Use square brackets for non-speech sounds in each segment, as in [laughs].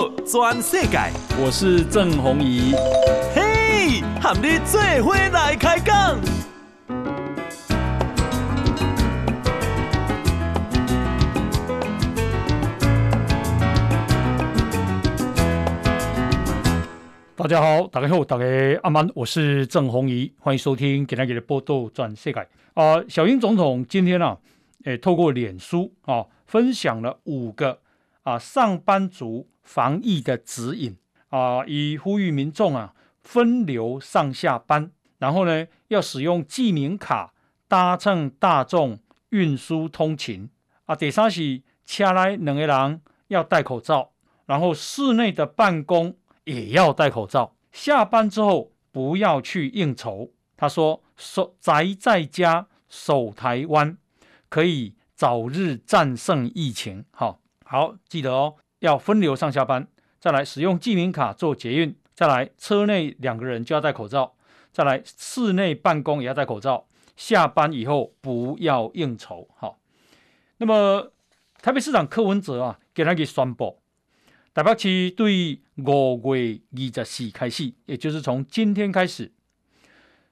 道全世界，我是郑宏仪。嘿，和你做伙来开讲。大家好，大家好，大家阿曼，我是郑宏仪，欢迎收听今天的报道全世界。啊、呃，小英总统今天啊，诶，透过脸书啊，分享了五个啊上班族防疫的指引啊，以呼吁民众啊分流上下班，然后呢要使用记名卡搭乘大众运输通勤啊。第三是车内两个人要戴口罩，然后室内的办公也要戴口罩，下班之后不要去应酬。他说：“守宅在家。”守台湾，可以早日战胜疫情。好，好，记得哦，要分流上下班。再来使用记名卡做捷运。再来车内两个人就要戴口罩。再来室内办公也要戴口罩。下班以后不要应酬。好，那么台北市长柯文哲啊，给他给宣布，台北市对五月二十四开始，也就是从今天开始，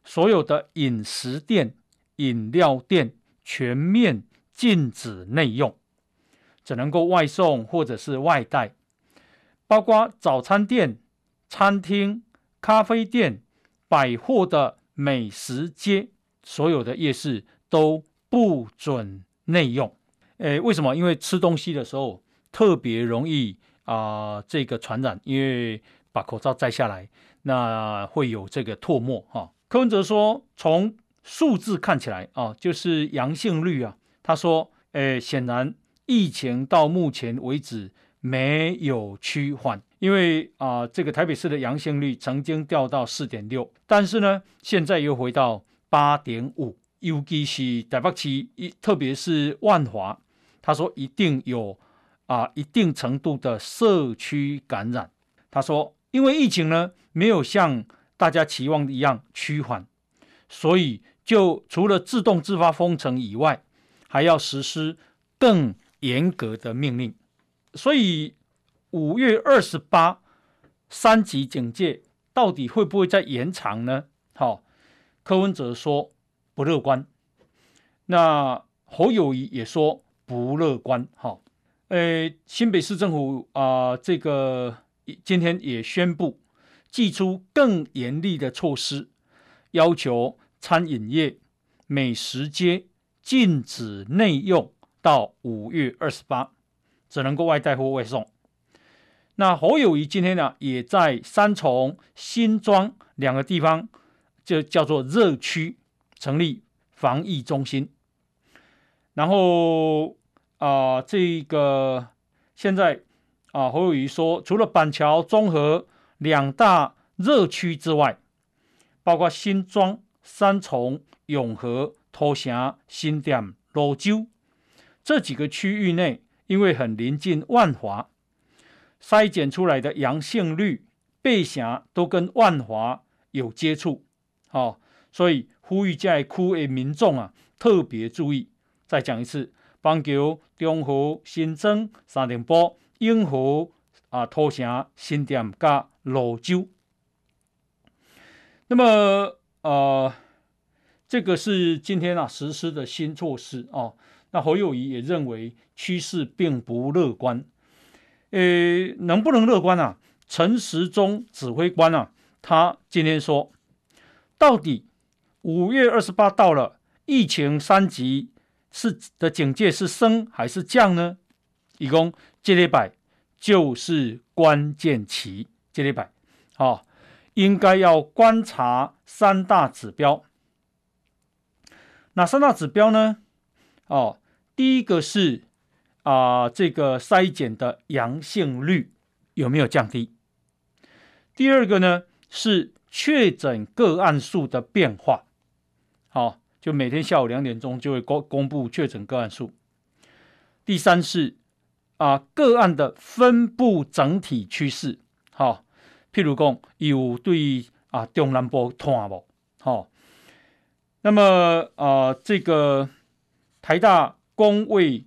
所有的饮食店。饮料店全面禁止内用，只能够外送或者是外带，包括早餐店、餐厅、咖啡店、百货的美食街，所有的夜市都不准内用。诶，为什么？因为吃东西的时候特别容易啊、这个传染，因为把口罩摘下来，那会有这个唾沫哈。柯文哲说，从数字看起来啊，就是阳性率啊。他说：“诶，显然疫情到目前为止没有趋缓，因为啊，这个台北市的阳性率曾经掉到四点六，但是呢，现在又回到八点五。尤其是台北市，一特别是万华，他说一定有啊一定程度的社区感染。他说，因为疫情呢没有像大家期望的一样趋缓，所以。”就除了自动自发封城以外，还要实施更严格的命令。所以五月二十八三级警戒到底会不会再延长呢？好，柯文哲说不乐观，那侯友谊也说不乐观。好，诶，新北市政府啊、这个今天也宣布祭出更严厉的措施，要求。餐饮业、美食街禁止内用到五月二十八，只能够外带或外送。那侯友谊今天呢，也在三重、新庄两个地方，就叫做热区，成立防疫中心。然后啊、这个现在啊，侯友谊说，除了板桥、中和两大热区之外，包括新庄。三重、永和、土城、新店、芦洲这几个区域内，因为很临近万华，筛检出来的阳性率、背峡都跟万华有接触，好、哦，所以呼吁在区的民众啊特别注意。再讲一次，板桥、中和、新庄、三重埔、永和啊、土城、新店加芦洲。那么。呃，这个是今天啊实施的新措施哦。那侯友宜也认为趋势并不乐观。呃，能不能乐观啊？陈时中指挥官啊，他今天说，到底五月二十八到了，疫情三级是的警戒是升还是降呢？以供这礼拜就是关键期，这礼拜好。应该要观察三大指标，哪三大指标呢？哦，第一个是啊、这个筛检的阳性率有没有降低？第二个呢是确诊个案数的变化，好、哦，就每天下午两点钟就会公公布确诊个案数。第三是啊、个案的分布整体趋势，好、哦。譬如讲，有对啊中南部看无，好，那么啊、这个台大公卫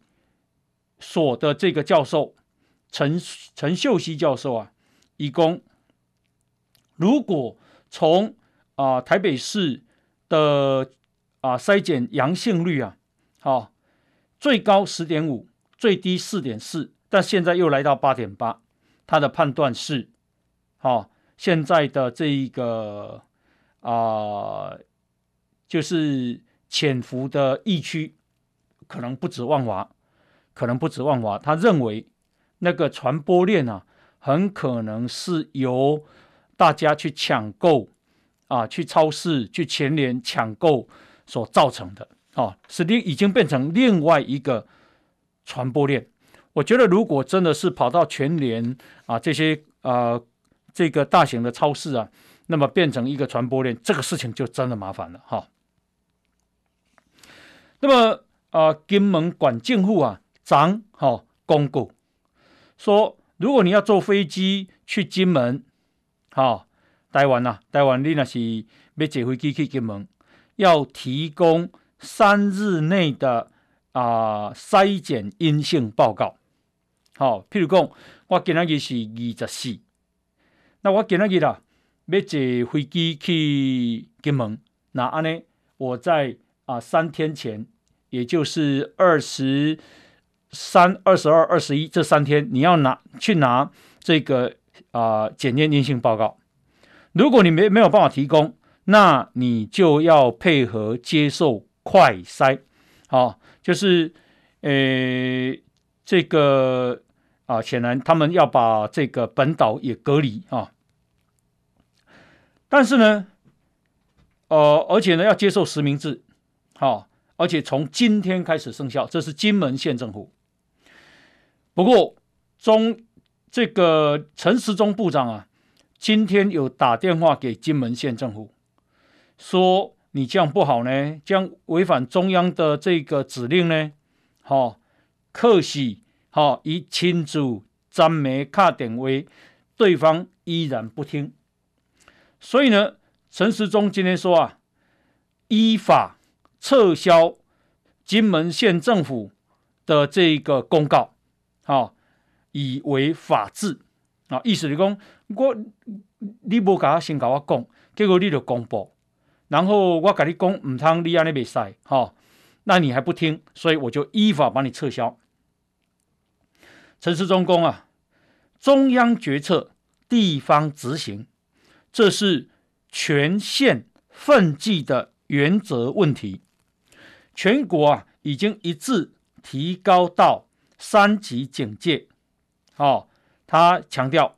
所的这个教授陈陈秀熙教授啊，以供如果从啊、台北市的啊筛检阳性率啊，好、哦、最高十点五，最低四点四，但现在又来到八点八，他的判断是，好、哦、现在的这一个啊、就是潜伏的疫区可能不止万华，可能不止万华，他认为。那个传播链啊，很可能是由大家去抢购啊，去超市、去全联抢购所造成的啊，是另已经变成另外一个传播链。我觉得，如果真的是跑到全联啊这些啊这个大型的超市啊，那么变成一个传播链，这个事情就真的麻烦了哈、那么啊，金门县政府啊，长哈公告。说，如果你要坐飞机去金门，好、台湾呐、台湾你那是要坐飞机去金门，要提供三日内的啊筛检阴性报告。好、譬如讲，我今仔日是二十四，那我今仔日啦要坐飞机去金门，那安尼？我在啊三天前，也就是二十。三二十二二十一这三天，你要拿去拿这个啊检验阴性报告。如果你没没有办法提供，那你就要配合接受快筛。好、哦，就是呃这个啊，显然他们要把这个本岛也隔离啊。但是呢，呃，而且呢要接受实名制，好、哦，而且从今天开始生效。这是金门县政府。不过，中这个陈时中部长啊，今天有打电话给金门县政府，说你这样不好呢，这样违反中央的这个指令呢。好、哦，可惜，好、哦，以亲自詹梅卡点为，对方依然不听。所以呢，陈时中今天说啊，依法撤销金门县政府的这个公告。啊，以为法治啊，意思是讲我你无甲我先甲我讲，结果你就公布，然后我甲你讲唔通你安尼袂使，哈，那你还不听，所以我就依法把你撤销。陈时中公啊，中央决策，地方执行，这是权限分际的原则问题。全国啊，已经一致提高到。三级警戒，哦，他强调，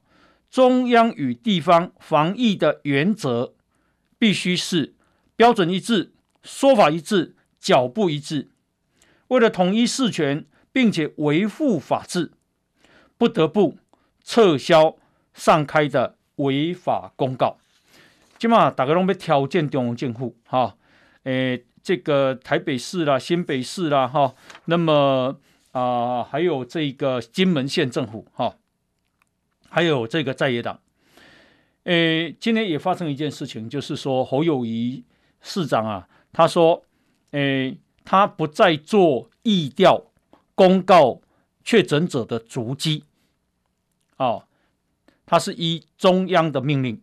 中央与地方防疫的原则必须是标准一致、说法一致、脚步一致。为了统一事权，并且维护法治，不得不撤销上开的违法公告。今嘛，大家拢要挑战中央政府，哈、哦，诶，这个台北市啦、新北市啦，哈、那么。啊、还有这个金门县政府哈、还有这个在野党，诶，今天也发生一件事情，就是说侯友谊市长啊，他说，诶，他不再做疫调公告确诊者的足迹，哦，他是依中央的命令，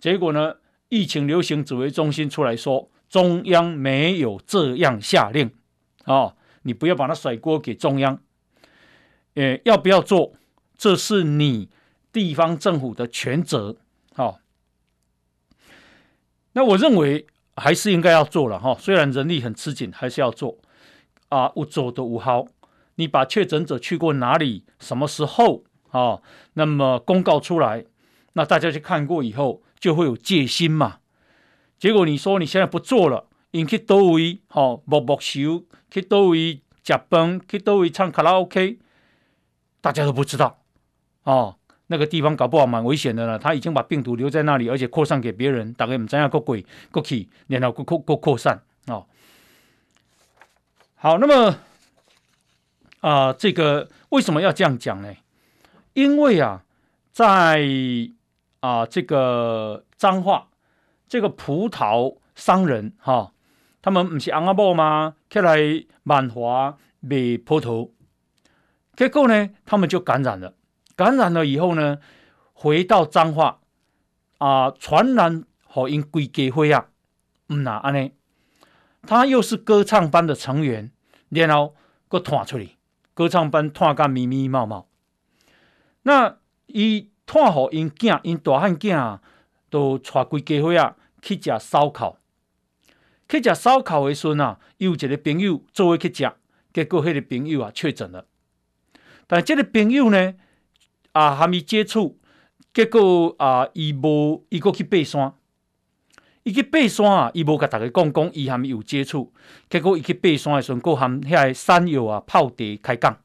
结果呢，疫情流行指挥中心出来说，中央没有这样下令，哦。你不要把它甩锅给中央，呃，要不要做，这是你地方政府的权责，好。那我认为还是应该要做了哈，虽然人力很吃紧，还是要做啊。无做的无好，你把确诊者去过哪里，什么时候啊？那么公告出来，那大家去看过以后，就会有戒心嘛。结果你说你现在不做了。因去叨位，吼，木木秀去叨位食饭，去叨位唱卡拉 OK，大家都不知道，哦，那个地方搞不好蛮危险的了。他已经把病毒留在那里，而且扩散给别人，大概唔知影个鬼过去，然后过扩扩扩散，哦。好，那么啊、这个为什么要这样讲呢？因为啊，在啊、这个彰化，这个葡萄商人哈。他们不是翁仔某吗？起来万华卖葡萄，结果呢，他们就感染了。感染了以后呢，回到彰化啊，传染好因归家会啊，嗯呐，安尼，他又是歌唱班的成员，然后搁传出去，歌唱班传甲密密麻麻。那伊传好因囝，因大汉囝都带规家伙啊去食烧烤，去食烧烤的时阵啊，有一个朋友做伙去食，结果迄个朋友啊确诊了。但这个朋友呢，啊还没接触，结果啊，伊无伊过去爬山，伊去爬山啊，伊无甲大家讲讲，伊还没有接触，结果伊去爬山的时候，过含遐个山友啊泡茶开讲，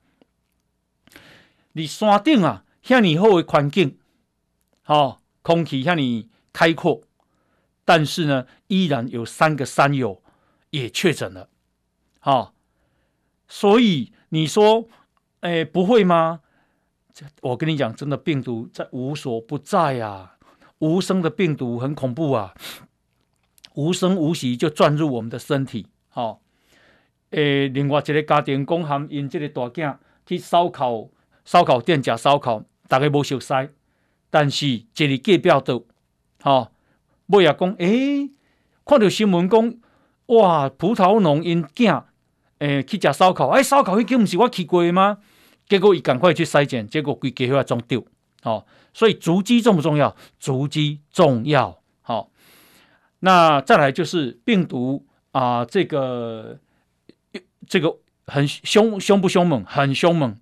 你山顶啊，遐尼好的环境，哦，空气遐尼开阔，但是呢，依然有三个山友也确诊了，好、哦，所以你说。哎，不会吗？我跟你讲，真的病毒在无所不在啊！无声的病毒很恐怖啊，无声无息就钻入我们的身体。好、哦，诶，另外一个家庭工行因这个大件去烧烤烧烤店吃烧烤，大家无熟悉，但是一日隔壁桌，好，尾也讲，诶，看到新闻讲，哇，葡萄农因囝诶去吃烧烤，哎，烧烤迄间不是我去过吗？结果伊赶快去筛检，结果归结果中丢，哦，所以足迹重不重要？足迹重要，好、哦。那再来就是病毒啊、呃，这个这个很凶凶不凶猛？很凶猛。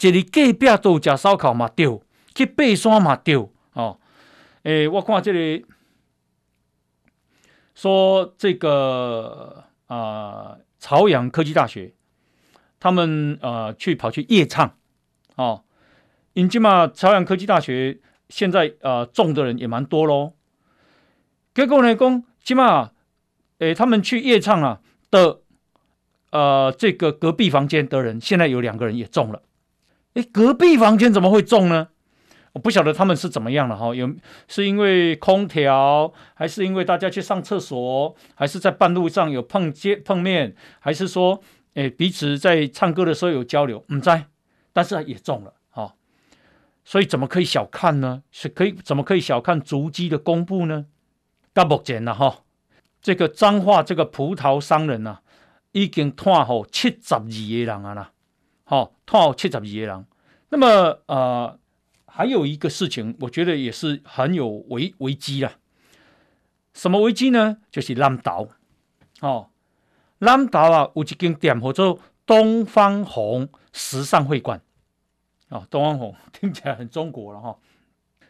一日隔壁都吃烧烤嘛丢，去爬山嘛丢，诶，我看这里说这个啊、朝阳科技大学。他们呃去跑去夜唱，哦，因今嘛朝阳科技大学现在呃中的人也蛮多喽。结果呢，讲今嘛，诶，他们去夜唱啊的，呃，这个隔壁房间的人现在有两个人也中了。诶，隔壁房间怎么会中呢？我不晓得他们是怎么样了哈，有是因为空调，还是因为大家去上厕所，还是在半路上有碰见碰面，还是说？诶，彼此在唱歌的时候有交流，唔知，但是也中了，哈、所以怎么可以小看呢？是可以怎么可以小看足迹的公布呢？到目前了哈、这个彰化这个葡萄商人呐、啊，已经探好七十二个人啊啦，好、探好七十二个人。那么呃，还有一个事情，我觉得也是很有危危机啦。什么危机呢？就是南投，哦。南投啊，有一间店叫做东方红时尚会馆哦。东方红 [laughs] 听起来很中国了哈。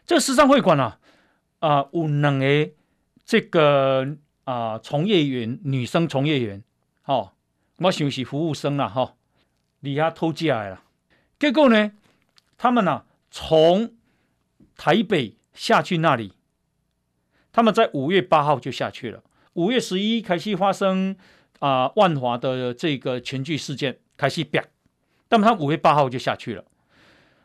这时尚会馆啊，啊有两个这个啊从业员，女生从业员，哦，我想是服务生了哈，离家偷进来了。结果呢，他们啊从台北下去那里，他们在五月八号就下去了，五月十一开始发生。啊、万华的这个群聚事件开始变，那么他五月八号就下去了。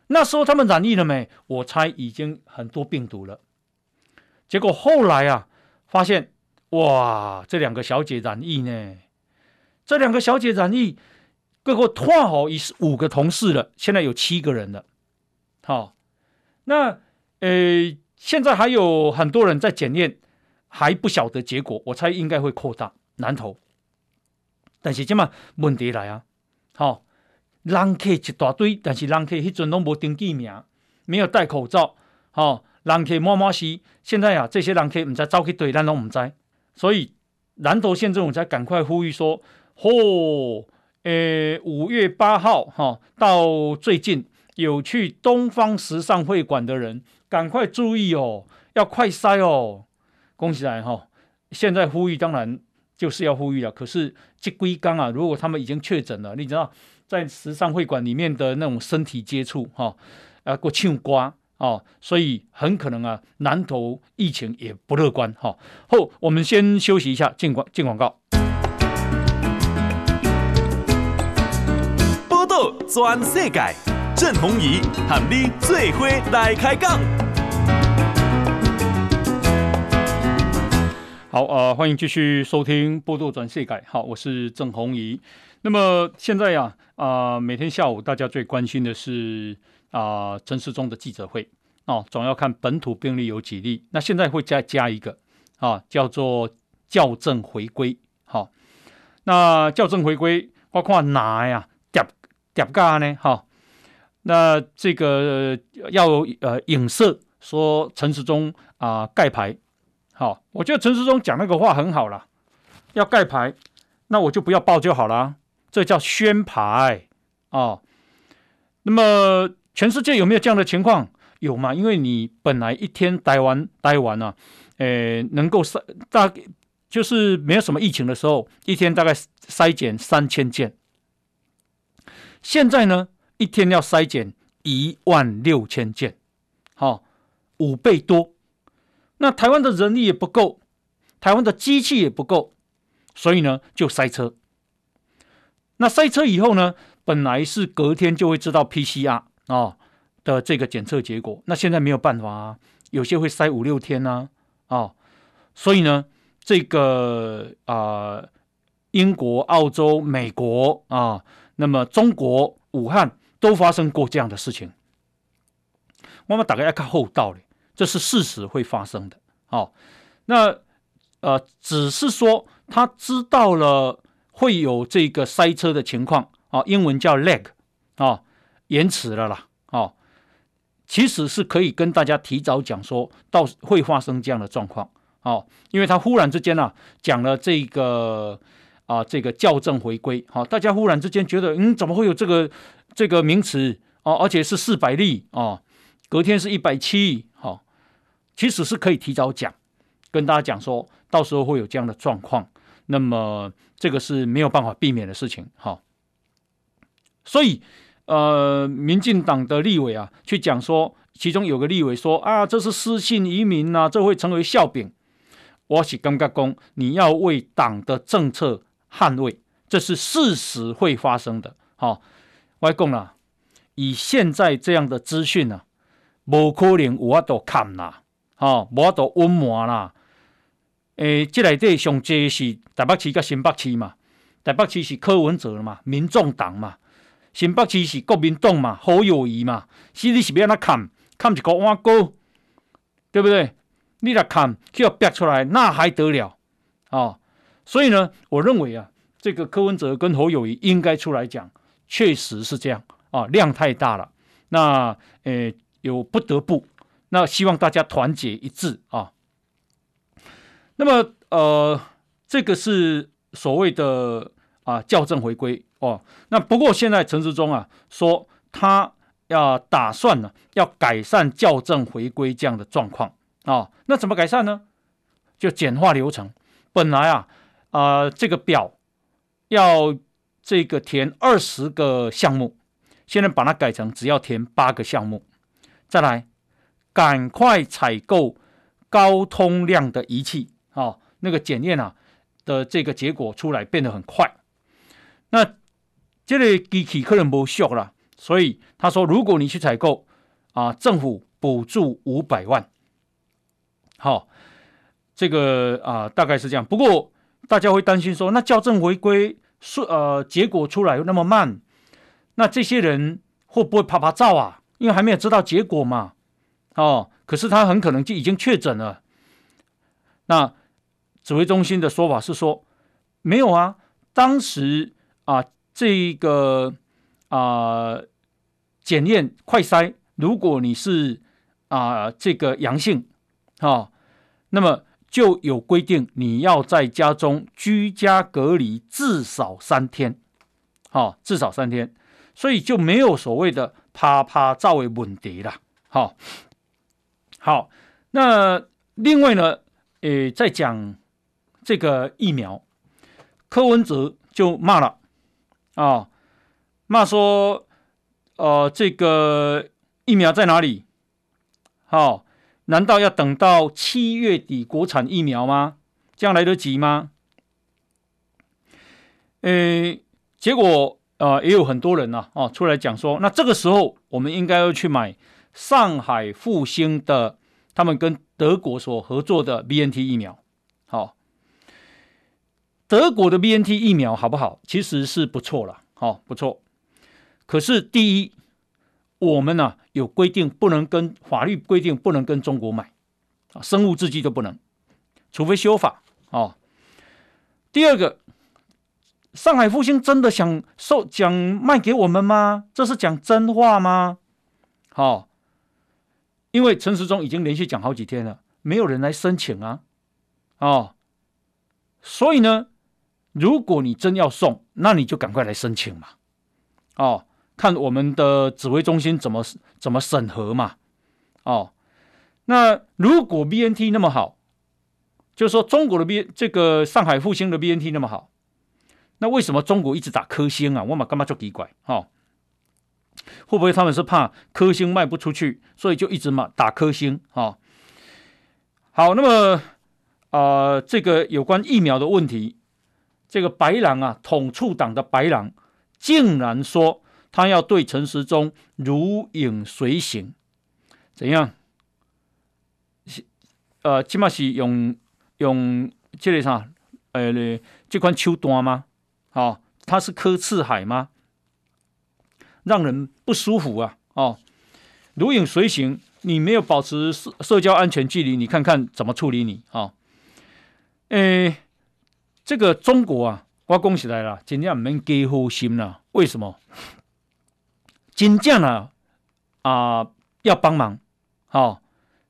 那时候他们染疫了没？我猜已经很多病毒了。结果后来啊，发现哇，这两个小姐染疫呢。这两个小姐染疫，结果换好已是五个同事了，现在有七个人了。好、那呃，现在还有很多人在检验，还不晓得结果。我猜应该会扩大南投。但是这么问题来啊，好、哦，人客一大堆，但是人客迄阵拢无登记名，没有戴口罩，好、哦，人客满满是。现在啊，这些人客唔知走去对，咱拢唔知。所以南投县政府才赶快呼吁说，嚯、哦，诶，五月八号哈、到最近有去东方时尚会馆的人，赶快注意哦，要快筛哦。恭喜来哈、哦，现在呼吁当然。就是要呼吁了，可是这龟缸啊，如果他们已经确诊了，你知道，在时尚会馆里面的那种身体接触，哈、哦，啊，过庆瓜哦，所以很可能啊，南投疫情也不乐观，哈、哦。后我们先休息一下，进广进广告。报道全世界，郑弘仪喊你最伙来开讲。好，呃，欢迎继续收听《波多转世改》。好，我是郑弘仪。那么现在呀，啊、每天下午大家最关心的是啊、呃，陈时中的记者会哦，总要看本土病例有几例。那现在会再加一个啊，叫做校正回归。好、那校正回归包括哪呀？叠叠加呢？哈、那这个要呃影射说陈时中啊盖牌。好、我觉得陈时中讲那个话很好了，要盖牌。那我就不要报就好了，这叫宣牌哦。那么全世界有没有这样的情况？有吗？因为你本来一天待完待完了、啊，诶，能够筛大就是没有什么疫情的时候，一天大概筛检三千件。现在呢，一天要筛检一万六千件，好、哦，五倍多。那台湾的人力也不够，台湾的机器也不够。所以呢，就塞车。那塞车以后呢，本来是隔天就会知道 PCR 啊、的这个检测结果，那现在没有办法啊，有些会塞五六天呢啊、哦。所以呢，这个啊、英国、澳洲、美国啊，那么中国武汉都发生过这样的事情。我们大概要看后道理，这是事实会发生的。哦，那呃，只是说。他知道了会有这个塞车的情况啊，英文叫 lag 啊，延迟了啦啊，其实是可以跟大家提早讲说到会发生这样的状况哦，因为他忽然之间啊讲了这个啊这个校正回归，好，大家忽然之间觉得嗯怎么会有这个这个名词啊，而且是四百例啊，隔天是一百七，好，其实是可以提早讲，跟大家讲说到时候会有这样的状况。那么这个是没有办法避免的事情，哈。所以，呃，民进党的立委啊，去讲说，其中有个立委说啊，这是失信移民、啊，这会成为笑柄。我是感觉讲，你要为党的政策捍卫，这是事实会发生的，哈。我讲啦，以现在这样的资讯、啊，无可能有法度砍啦，吼，无法度隐瞒啦。诶，这内底上济是台北市甲新北市嘛？台北市是柯文哲嘛？民众党嘛？新北市是国民党嘛？侯友谊嘛？是你是要安怎砍，砍一个碗糕，对不对？你来砍，去要逼出来，那还得了啊、所以呢，我认为啊，这个柯文哲跟侯友谊应该出来讲，确实是这样啊、量太大了。那呃，有不得不，那希望大家团结一致啊。那么，呃，这个是所谓的啊校正回归哦。那不过现在陈时中啊说他要打算呢要改善校正回归这样的状况啊。那怎么改善呢？就简化流程。本来啊啊、这个表要这个填二十个项目，现在把它改成只要填八个项目。再来，赶快采购高通量的仪器。哦，那个检验啊的这个结果出来变得很快，那这个机器可能不俗了，所以他说，如果你去采购啊，政府补助五百万。好、这个啊大概是这样。不过大家会担心说，那校正回归是呃结果出来那么慢，那这些人会不会趴趴走啊？因为还没有知道结果嘛。哦，可是他很可能就已经确诊了，那。指挥中心的说法是说，没有啊，当时啊，这个啊检验快筛，如果你是啊这个阳性啊，那么就有规定你要在家中居家隔离至少三天，好、至少三天，所以就没有所谓的啪啪照为问题了，好、好，那另外呢，诶，再讲。这个疫苗，柯文哲就骂了啊，骂说，呃，这个疫苗在哪里？好、哦，难道要等到七月底国产疫苗吗？这样来得及吗？诶，结果啊、呃，也有很多人呐，哦，出来讲说，那这个时候我们应该要去买上海复兴的，他们跟德国所合作的 BNT 疫苗，好、哦。德国的 BNT 疫苗好不好？其实是不错了，好、哦、不错。可是第一，我们呢、啊、有规定不能跟法律规定不能跟中国买啊，生物制剂都不能，除非修法哦。第二个，上海复兴真的想售讲卖给我们吗？这是讲真话吗？好、哦，因为陈时中已经连续讲好几天了，没有人来申请啊，哦，所以呢，如果你真要送，那你就赶快来申请嘛，哦。看我们的指挥中心怎么怎么审核嘛，哦，那如果 BNT 那么好，就是说中国的 B 这个上海复兴的 BNT 那么好，那为什么中国一直打科兴啊？我嘛干嘛就奇怪，哦，会不会他们是怕科兴卖不出去，所以就一直嘛打科兴啊、哦？好，那么啊、呃，这个有关疫苗的问题，这个白狼啊，统促党的白狼竟然说。他要对陈时中如影随形，怎样？呃，起码是用用这个啥？呃，这款手段吗？哦，他是柯次海吗？让人不舒服啊！哦，如影随形，你没有保持社社交安全距离，你看看怎么处理你啊？诶、这个中国啊，我讲起来了，今天唔免给好心了，为什么？金将呢啊，要帮忙，哦，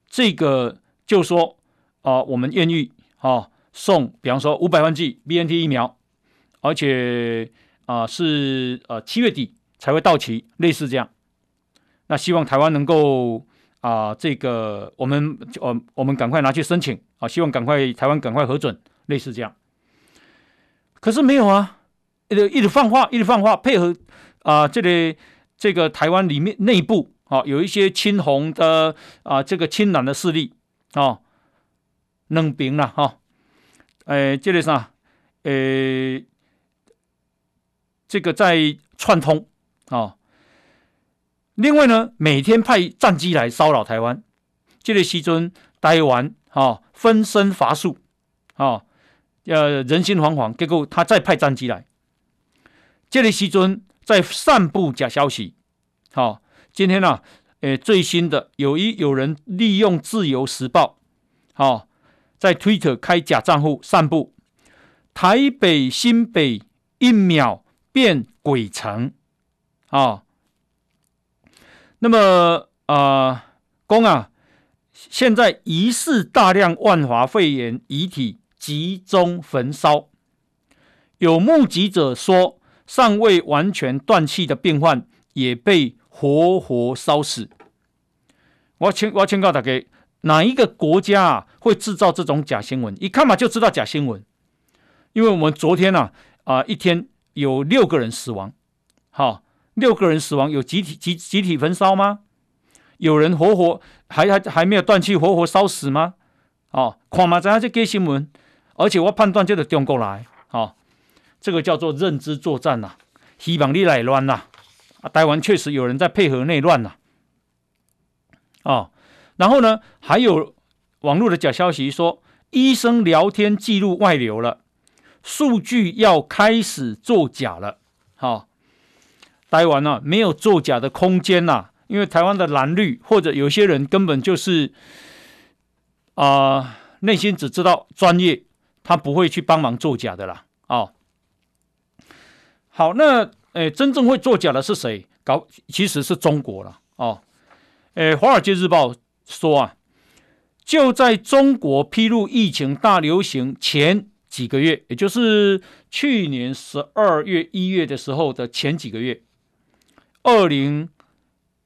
这个就说啊、我们愿意啊送，比方说五百万剂 BNT 疫苗，而且啊、是呃七月底才会到期，类似这样。那希望台湾能够啊、这个我们呃我们赶快拿去申请啊，希望赶快台湾赶快核准，类似这样。可是没有啊，一直一直放话，一直放话，配合啊、这里、这个台湾里面内部啊，有一些亲红的啊，这个亲蓝的势力啊，冷兵了哈，诶，这里上，诶，这个在串通啊。另外呢，每天派战机来骚扰台湾，这里西尊台湾啊，分身乏术啊，呃，人心惶惶，结果他再派战机来，这里西尊。在散布假消息，好、哦，今天呢、啊，诶，最新的有一有人利用自由时报，好、哦，在 Twitter 开假账户散布，台北新北一秒变鬼城，啊、哦，那么啊，公、啊，现在疑似大量万华肺炎遗体集中焚烧，有目击者说。尚未完全断气的病患也被活活烧死。我请我请告大家，哪一个国家啊会制造这种假新闻？一看嘛就知道假新闻。因为我们昨天啊啊、一天有六个人死亡，好、六个人死亡有集体集集体焚烧吗？有人活活还还还没有断气，活活烧死吗？哦，看嘛，这样就假新闻。而且我判断就是中国来，哦。这个叫做认知作战呐、啊，希望你来乱呐！啊，台湾确实有人在配合内乱呐、啊，哦，然后呢，还有网络的假消息说，医生聊天记录外流了，数据要开始作假了。好、哦，台湾呢没有作假的空间呐、啊，因为台湾的蓝绿或者有些人根本就是啊、呃，内心只知道专业，他不会去帮忙作假的啦，哦。好，那诶，真正会作假的是谁？搞其实是中国了哦。诶，《华尔街日报》说啊，就在中国披露疫情大流行前几个月，也就是去年十二月、一月的时候的前几个月，二零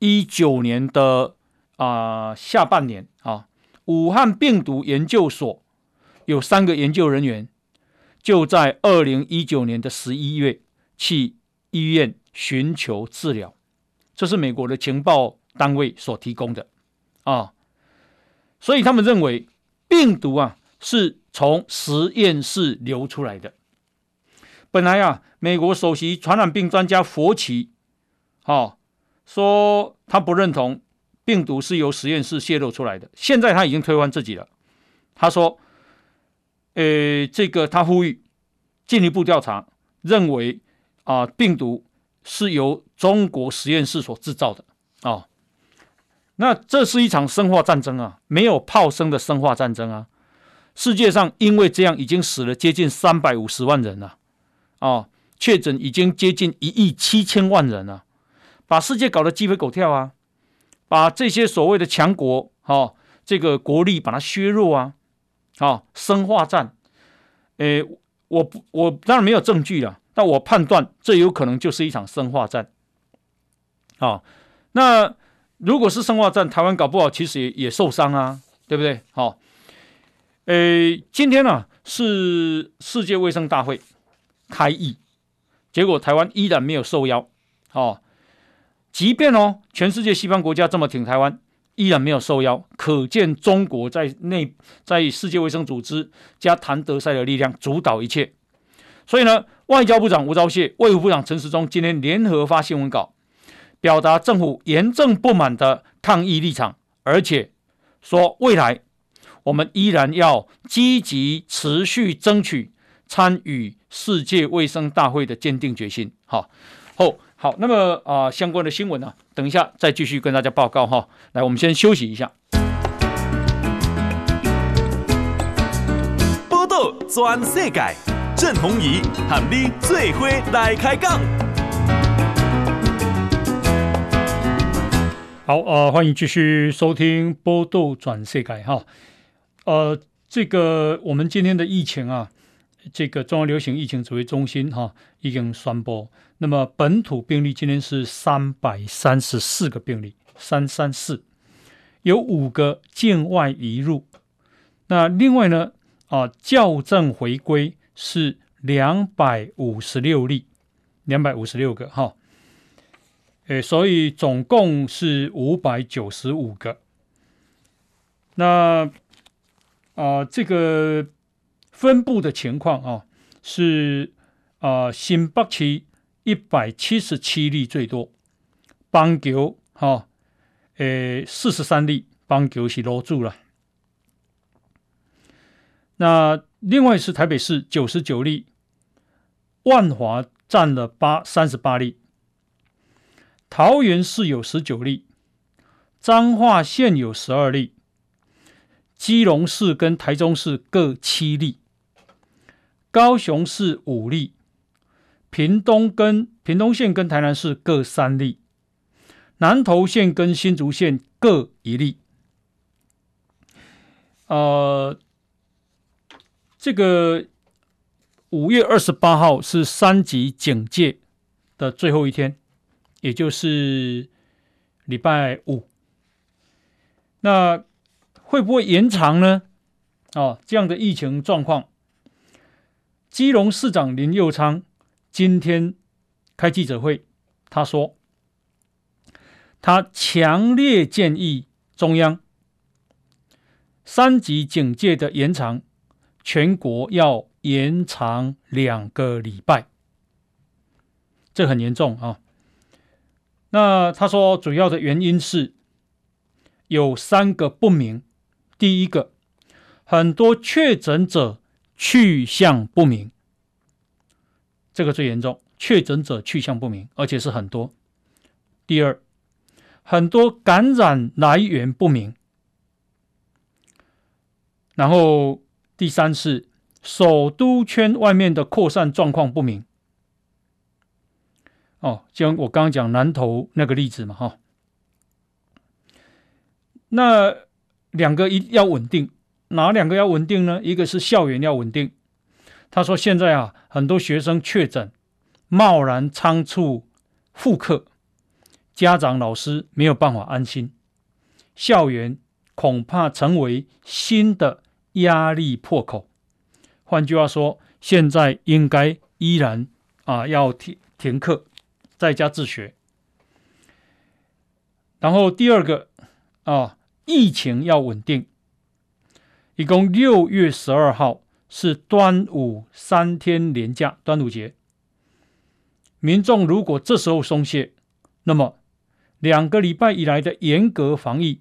一九年的啊、下半年啊，武汉病毒研究所有三个研究人员，就在二零一九年的十一月。去医院寻求治疗，这是美国的情报单位所提供的啊，所以他们认为病毒啊是从实验室流出来的。本来啊，美国首席传染病专家佛奇，啊，说他不认同病毒是由实验室泄露出来的。现在他已经推翻自己了，他说，呃，这个他呼吁。进一步调查，认为啊、病毒是由中国实验室所制造的啊、哦。那这是一场生化战争啊，没有炮声的生化战争啊。世界上因为这样已经死了接近三百五十万人了啊、哦，确诊已经接近一亿七千万人了，把世界搞得鸡飞狗跳啊，把这些所谓的强国哈、哦，这个国力把它削弱啊，啊、哦，生化战，诶。我，我当然没有证据了，那我判断这有可能就是一场生化战。好，那如果是生化战，台湾搞不好其实也也受伤啊，对不对？好，诶，今天呢、啊、是世界卫生大会开议，结果台湾依然没有受邀。哦，即便哦，全世界西方国家这么挺台湾。依然没有受邀，可见中国在内在世界卫生组织加谭德塞的力量主导一切。所以呢，外交部长吴钊燮、卫福部长陈时中今天联合发新闻稿，表达政府严正不满的抗议立场，而且说未来我们依然要积极持续争取参与世界卫生大会的坚定决心。好，后。好，那么啊、相关的新闻呢，等一下再继续跟大家报告哈。来，我们先休息一下。报道全世界，郑弘仪和你最伙来开讲。好，呃，欢迎继续收听报道全世界哈。呃，这个我们今天的疫情啊。这个中央流行疫情指挥中心哈已经宣布，那么本土病例今天是三百三十四个病例，三三四，有五个境外移入，那另外呢啊校正回归是两百五十六例，两百五十六个哈，诶，所以总共是五百九十五个，那啊这个。分布的情况啊，是啊，新北市一百七十七例最多，邦桥哈，诶四十三例，邦桥是落住了。那另外是台北市九十九例，万华占了八三十八例，桃园市有十九例，彰化县有十二例，基隆市跟台中市各七例。高雄市五例，屏东跟屏东县跟台南市各三例，南投县跟新竹县各一例。呃，这个五月二十八号是三级警戒的最后一天，也就是礼拜五。那会不会延长呢？哦，这样的疫情状况。基隆市长林佑昌今天开记者会，他说：“他强烈建议中央三级警戒的延长，全国要延长两个礼拜，这很严重啊。”那他说，主要的原因是有三个不明：第一个，很多确诊者。去向不明，这个最严重。确诊者去向不明，而且是很多。第二，很多感染来源不明。然后第三是首都圈外面的扩散状况不明。哦，就像我刚刚讲南投那个例子嘛，哈。那两个一要稳定。哪两个要稳定呢？一个是校园要稳定。他说现在啊，很多学生确诊，贸然仓促复课，家长老师没有办法安心，校园恐怕成为新的压力破口。换句话说，现在应该依然啊要停停课，在家自学。然后第二个啊，疫情要稳定。一共六月十二号是端午三天连假，端午节。民众如果这时候松懈，那么两个礼拜以来的严格防疫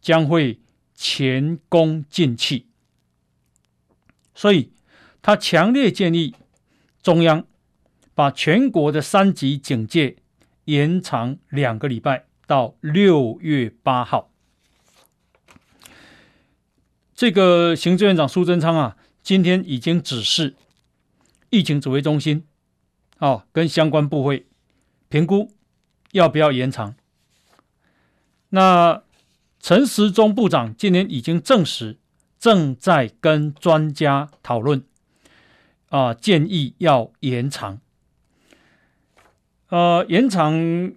将会前功尽弃。所以他强烈建议中央把全国的三级警戒延长两个礼拜，到六月八号。这个行政院长苏贞昌啊，今天已经指示疫情指挥中心，哦，跟相关部会评估要不要延长。那陈时中部长今天已经证实，正在跟专家讨论，啊，建议要延长。呃，延长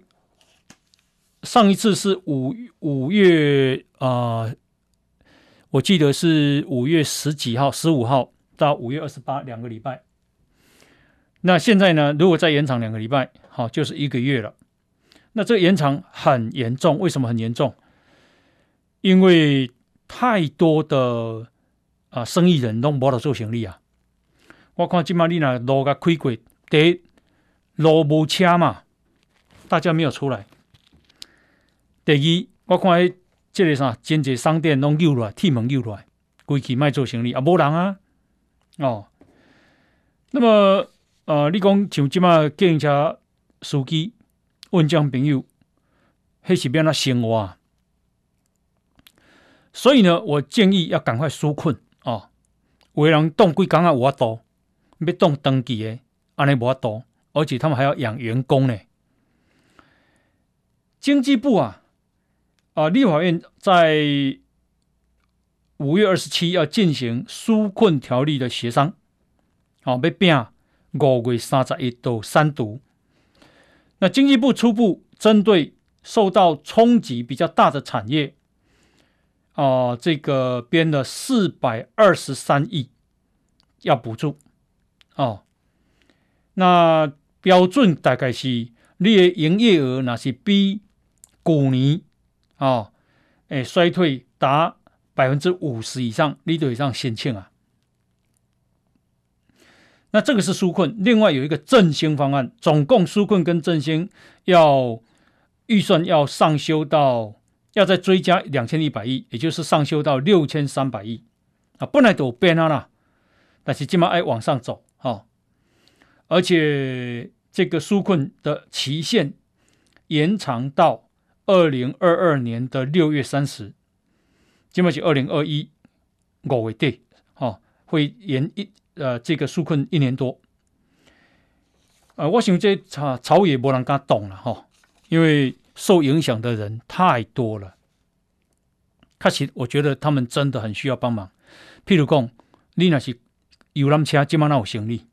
上一次是五五月啊。呃我记得是五月十几号、十五号到五月二十八两个礼拜。那现在呢？如果再延长两个礼拜，好，就是一个月了。那这个延长很严重，为什么很严重？因为太多的啊生意人都没得做生意啊。我看今嘛你若路个开过，第一路无车嘛，大家没有出来。第二，我看。这个啥，真济商店拢溜落来，铁门溜落来，规气卖做生意啊，无人啊，哦。那么，呃，你讲像即马计程车司机问讲朋友，迄是变哪生活啊？所以呢，我建议要赶快纾困哦。为人冻几工啊，有法度，要冻长期的，安尼无法度，而且他们还要养员工呢。经济部啊。啊，立法院在五月二十七要进行纾困条例的协商，好，要拼五月三十一到三读。那经济部初步针对受到冲击比较大的产业，啊，这个编了四百二十三亿要补助，哦，那标准大概是你的营业额那是比去年。哦，诶，衰退达百分之五十以上，你都以上申请啊。那这个是纾困，另外有一个振兴方案，总共纾困跟振兴要预算要上修到，要再追加两千一百亿，也就是上修到六千三百亿啊。本来都变了啦，但是今嘛爱往上走哈、哦，而且这个纾困的期限延长到。二零二二年的六月三十，基本是二零二一五月底，哈，会延一呃这个纾困一年多。呃，我想这草草野没人敢动了哈，因为受影响的人太多了。确实，我觉得他们真的很需要帮忙。譬如讲，你那是游览车，今晚那有行李，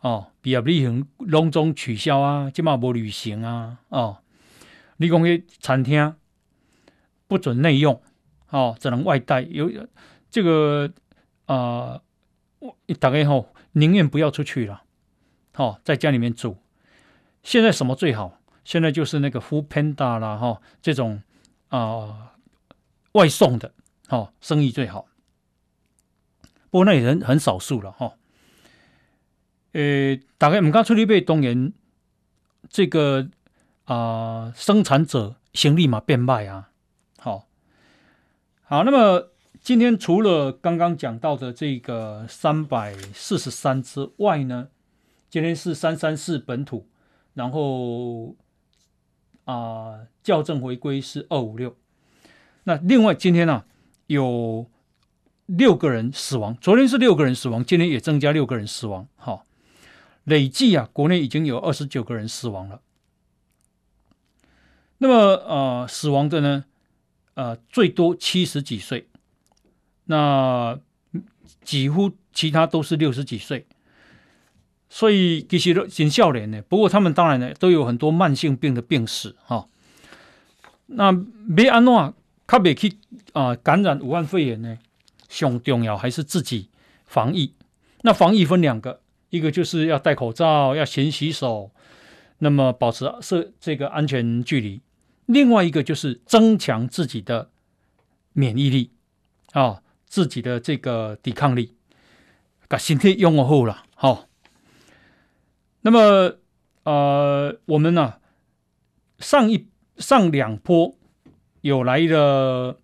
哦，毕业旅行隆重取消啊，今晚无旅行啊，哦。你讲去餐厅不准内用，哦，只能外带。有这个啊，呃、大概吼宁愿不要出去了，哦，在家里面煮。现在什么最好？现在就是那个 Foodpanda 啦，哈、哦，这种啊、呃、外送的，哦，生意最好。不过那也很很少数了，哈、哦。呃，大概唔敢出去买，当然这个。啊、呃，生产者心力嘛变卖啊，好，好，那么今天除了刚刚讲到的这个三百四十三之外呢，今天是三三四本土，然后啊、校正回归是二五六，那另外今天呢、啊、有六个人死亡，昨天是六个人死亡，今天也增加六个人死亡，好，累计啊国内已经有二十九个人死亡了。那么，呃，死亡的呢，呃，最多七十几岁，那几乎其他都是六十几岁，所以其实都挺少年呢。不过他们当然呢，都有很多慢性病的病史哈、哦。那别安怎，他别去啊感染武汉肺炎呢？最重要还是自己防疫。那防疫分两个，一个就是要戴口罩，要勤洗手。那么保持是这个安全距离，另外一个就是增强自己的免疫力啊、哦，自己的这个抵抗力，把身体用好了好、哦。那么呃，我们呢、上一上两波有来了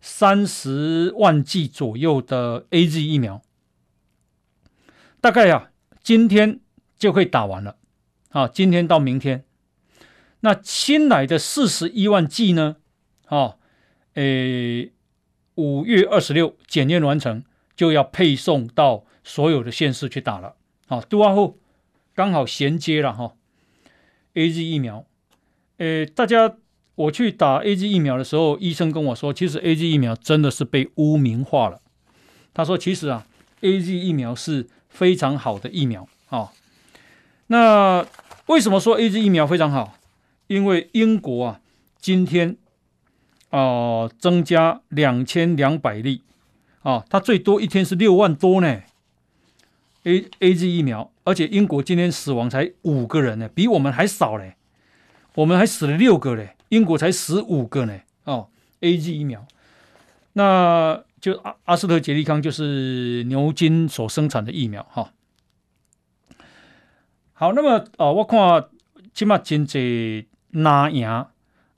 三十万剂左右的 AZ 疫苗，大概啊。今天就可以打完了，啊，今天到明天。那新来的四十一万剂呢？啊，诶，五月二十六检验完成，就要配送到所有的县市去打了。好，读完后刚好衔接了哈。AZ 疫苗，诶，大家我去打 AZ 疫苗的时候，医生跟我说，其实 AZ 疫苗真的是被污名化了。他说，其实啊，AZ 疫苗是非常好的疫苗啊。那为什么说 AZ 疫苗非常好？因为英国啊，今天啊、呃、增加两千两百例啊，它最多一天是六万多呢。A A Z 疫苗，而且英国今天死亡才五个人呢，比我们还少嘞。我们还死了六个嘞，英国才十五个呢。哦，A G 疫苗，那就阿阿斯特捷利康就是牛津所生产的疫苗哈。好，那么啊、呃，我看起码真济。拿牙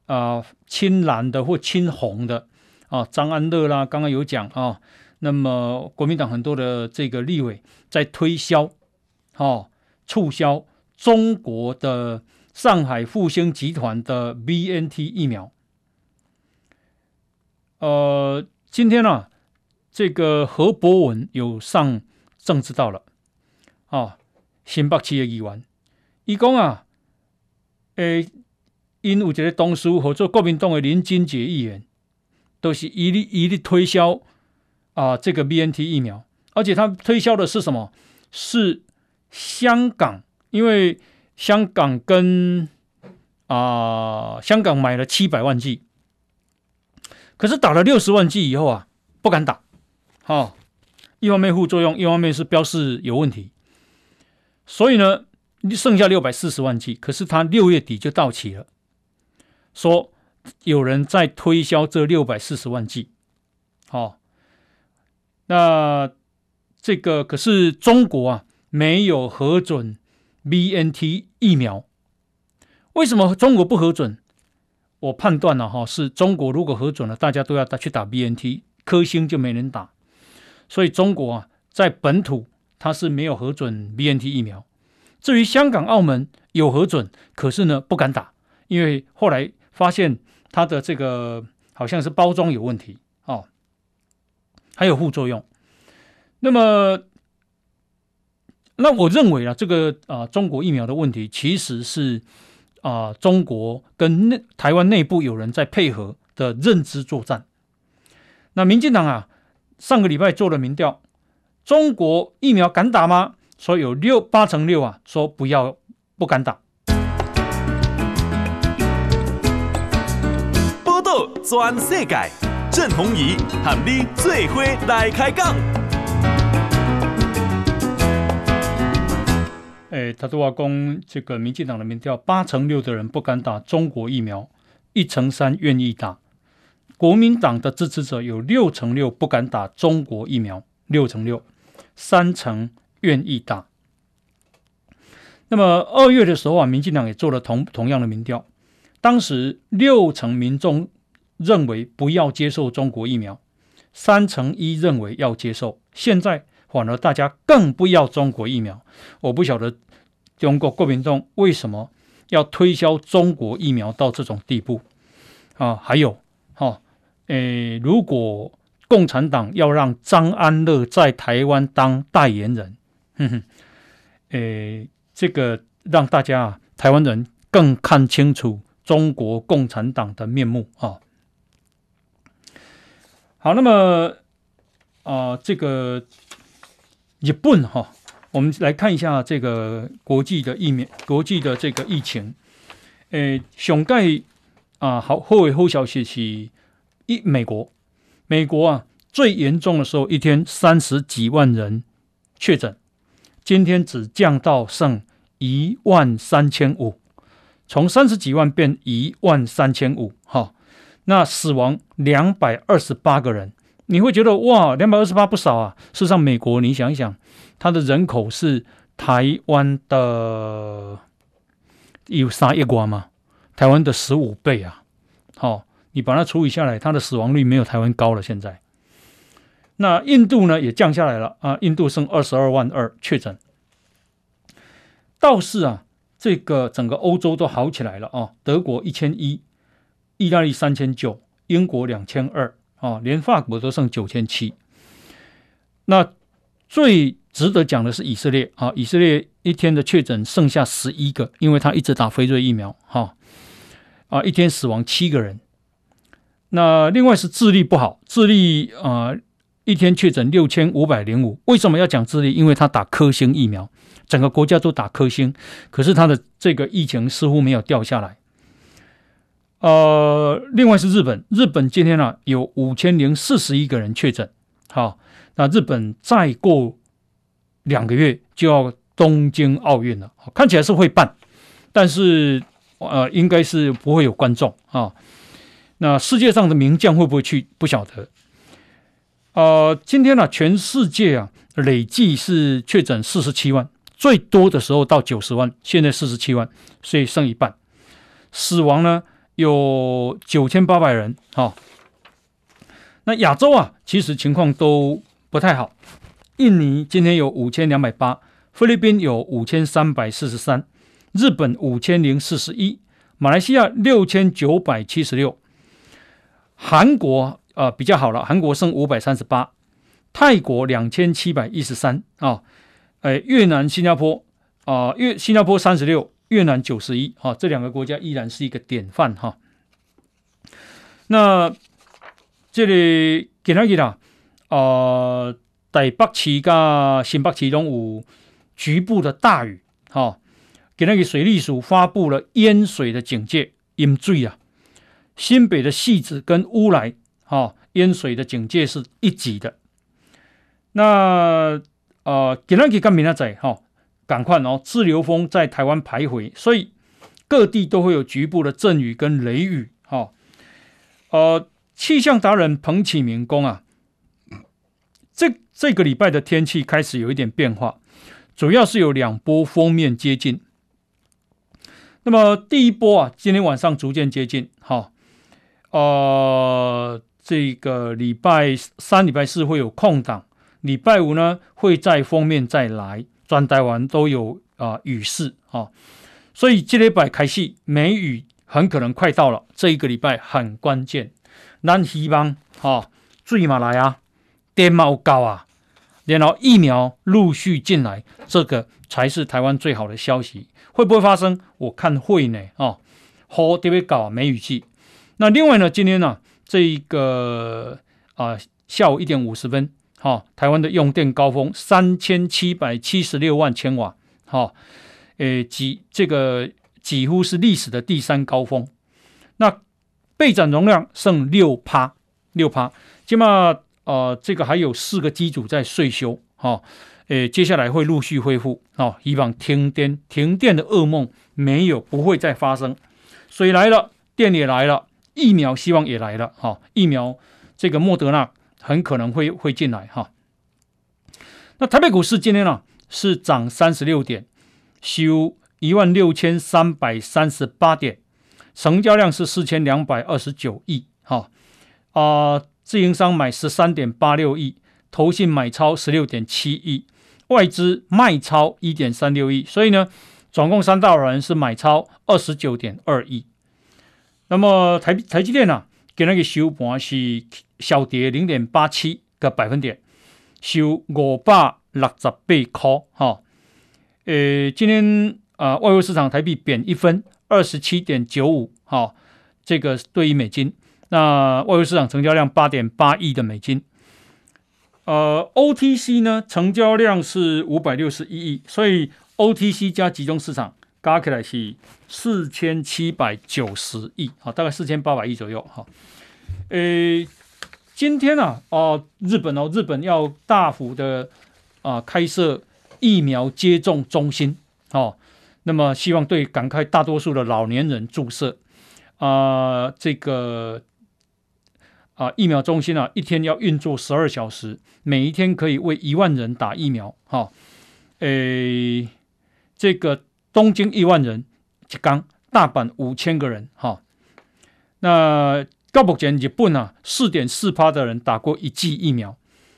啊，青蓝的或青红的啊，张安乐啦，刚刚有讲啊。那么国民党很多的这个立委在推销，哦，促销中国的上海复星集团的 BNT 疫苗。呃，今天呢、啊，这个何博文有上政治道了，啊，新北市的议员，伊讲啊，诶。因有一个同事合作国民党的林金杰议员，都是一力一力推销啊这个 BNT 疫苗，而且他推销的是什么？是香港，因为香港跟啊香港买了七百万剂，可是打了六十万剂以后啊，不敢打，哦，一方面副作用，一方面是标示有问题，所以呢，剩下六百四十万剂，可是他六月底就到期了。说有人在推销这六百四十万剂，好，那这个可是中国啊没有核准 BNT 疫苗，为什么中国不核准？我判断了哈，是中国如果核准了，大家都要去打 BNT，科兴就没人打，所以中国啊在本土它是没有核准 BNT 疫苗。至于香港、澳门有核准，可是呢不敢打，因为后来。发现它的这个好像是包装有问题哦，还有副作用。那么，那我认为啊，这个啊中国疫苗的问题其实是啊中国跟内台湾内部有人在配合的认知作战。那民进党啊上个礼拜做了民调，中国疫苗敢打吗？说有六八成六啊说不要不敢打。全世界，郑弘仪和你最伙来开讲。哎，他都话讲，这个民进党的民调，八成六的人不敢打中国疫苗，一成三愿意打。国民党的支持者有六成六不敢打中国疫苗，六成六，三成愿意打。那么二月的时候啊，民进党也做了同同样的民调，当时六成民众。认为不要接受中国疫苗，三成一认为要接受。现在反而大家更不要中国疫苗。我不晓得中国国民党为什么要推销中国疫苗到这种地步啊？还有，哈、哦，诶，如果共产党要让张安乐在台湾当代言人，哼哼，诶，这个让大家啊，台湾人更看清楚中国共产党的面目啊。好，那么啊、呃，这个日本哈，我们来看一下这个国际的疫苗，国际的这个疫情。诶，熊盖啊，好后尾后消息是一美国，美国啊最严重的时候，一天三十几万人确诊，今天只降到剩一万三千五，从三十几万变一万三千五，哈。那死亡两百二十八个人，你会觉得哇，两百二十八不少啊。事实上，美国你想一想，它的人口是台湾的有三亿多吗？台湾的十五倍啊。好、哦，你把它除以下来，它的死亡率没有台湾高了。现在，那印度呢也降下来了啊，印度剩二十二万二确诊。倒是啊，这个整个欧洲都好起来了啊，德国一千一，意大利三千九，英国两千二啊，连法国都剩九千七。那最值得讲的是以色列啊，以色列一天的确诊剩下十一个，因为他一直打辉瑞疫苗哈啊，一天死亡七个人。那另外是智利不好，智利啊一天确诊六千五百零五。为什么要讲智利？因为他打科兴疫苗，整个国家都打科兴，可是他的这个疫情似乎没有掉下来。呃，另外是日本，日本今天呢、啊、有五千零四十一个人确诊，好。那日本再过两个月就要东京奥运了，看起来是会办，但是呃，应该是不会有观众啊。那世界上的名将会不会去？不晓得。呃，今天呢、啊，全世界啊累计是确诊四十七万，最多的时候到九十万，现在四十七万，所以剩一半。死亡呢有九千八百人啊。那亚洲啊，其实情况都。不太好，印尼今天有五千两百八，菲律宾有五千三百四十三，日本五千零四十一，马来西亚六千九百七十六，韩国呃比较好了，韩国剩五百三十八，泰国两千七百一十三啊，哎越南、新加坡啊越、呃、新加坡三十六，越南九十一啊，这两个国家依然是一个典范哈、那这里给哪里了？呃，台北市跟新北市都有局部的大雨，哈、哦，给那个水利署发布了淹水的警戒，淹水啊。新北的汐止跟乌来，哈、淹水的警戒是一级的。那呃，今天跟明仔载，哈，赶快哦，自流风在台湾徘徊，所以各地都会有局部的阵雨跟雷雨，哈、哦。呃，气象达人彭启明公啊。这这个礼拜的天气开始有一点变化，主要是有两波锋面接近。那么第一波啊，今天晚上逐渐接近，哈，呃，这个礼拜三、礼拜四会有空档，礼拜五呢会再封面再来，转台湾都有啊、呃、雨势啊，所以这礼拜开始梅雨很可能快到了，这一个礼拜很关键，咱希望哈水嘛来啊。天猫高啊，然后疫苗陆续进来，这个才是台湾最好的消息。会不会发生？我看会呢。哦，好特别高啊，梅雨季。那另外呢，今天呢、啊，这一个啊，下午一点五十分，哈、哦，台湾的用电高峰三千七百七十六万千瓦，哈、哦，诶，几这个几乎是历史的第三高峰。那备载容量剩六趴，六趴，起码。呃，这个还有四个机组在岁修，哈、哦，诶，接下来会陆续恢复，哦，以往停电停电的噩梦没有不会再发生。水来了，电也来了，疫苗希望也来了，哈、哦，疫苗这个莫德纳很可能会会进来，哈、那台北股市今天呢、是涨三十六点，收一万六千三百三十八点，成交量是四千两百二十九亿，哈、啊、自营商买十三点八六亿，投信买超十六点七亿，外资卖超一点三六亿，所以呢，总共三大法人是买超二十九点二亿。那么台台积电呢、给那个收盘是小跌零点八七个百分点，收五百六十八块。哈，呃，今天啊、外汇市场台币贬一分，二十七点九五。哈，这个对于美金。那外汇市场成交量八点八亿的美金，呃，OTC 呢成交量是五百六十一亿，所以 OTC 加集中市场加起来是四千七百九十亿，好，大概四千八百亿左右，哈。诶，今天呢、啊，哦、日本哦，日本要大幅的啊、开设疫苗接种中心，哦，那么希望对赶快大多数的老年人注射，啊、这个。啊，疫苗中心啊，一天要运作十二小时，每一天可以为一万人打疫苗。哈、哦，诶，这个东京一万人，刚大阪五千个人。哈、那到目前日本啊，四点四趴的人打过一剂疫苗。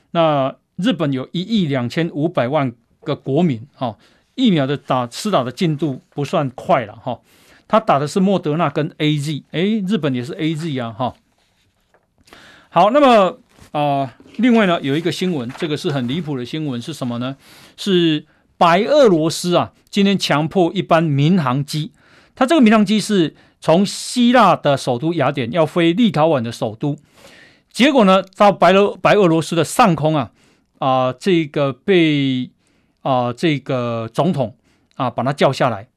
那日本有一亿两千五百万个国民，哈、疫苗的打施打的进度不算快了哈。他打的是莫德纳跟 A Z，哎，日本也是 A Z 啊哈。好，那么啊、另外呢有一个新闻，这个是很离谱的新闻是什么呢？是白俄罗斯啊，今天强迫一班民航机，它这个民航机是从希腊的首都雅典要飞立陶宛的首都。结果呢，到白俄白俄罗斯的上空啊，啊、呃，这个被啊、呃，这个总统啊，把他叫下来，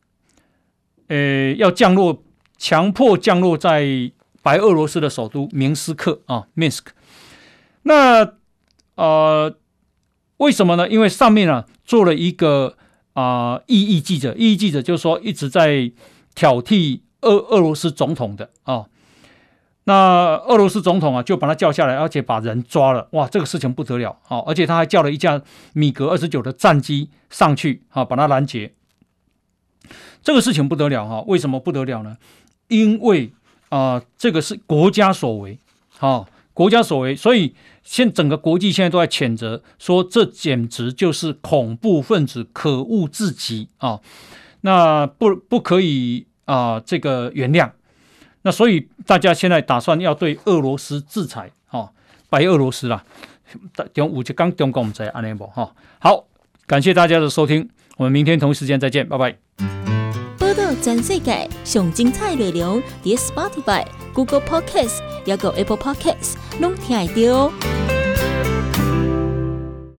呃，要降落，强迫降落在白俄罗斯的首都明斯克啊，Minsk。那呃，为什么呢？因为上面啊，做了一个啊，异议记者，异议记者就是说一直在挑剔俄俄罗斯总统的啊。那俄罗斯总统啊，就把他叫下来，而且把人抓了。哇，这个事情不得了啊！而且他还叫了一架米格二十九的战机上去啊，把他拦截。这个事情不得了哈！为什么不得了呢？因为啊，这个是国家所为，啊，国家所为，所以现整个国际现在都在谴责，说这简直就是恐怖分子，可恶至极啊！那不不可以啊，这个原谅。那所以大家现在打算要对俄罗斯制裁，哈，白俄罗斯啦，中五就刚中共在安内波，哈，好，感谢大家的收听，我们明天同一时间再见，拜拜。全世界上精彩内容，伫 Spotify、Google Podcasts，还有 Apple Podcasts，拢听得到。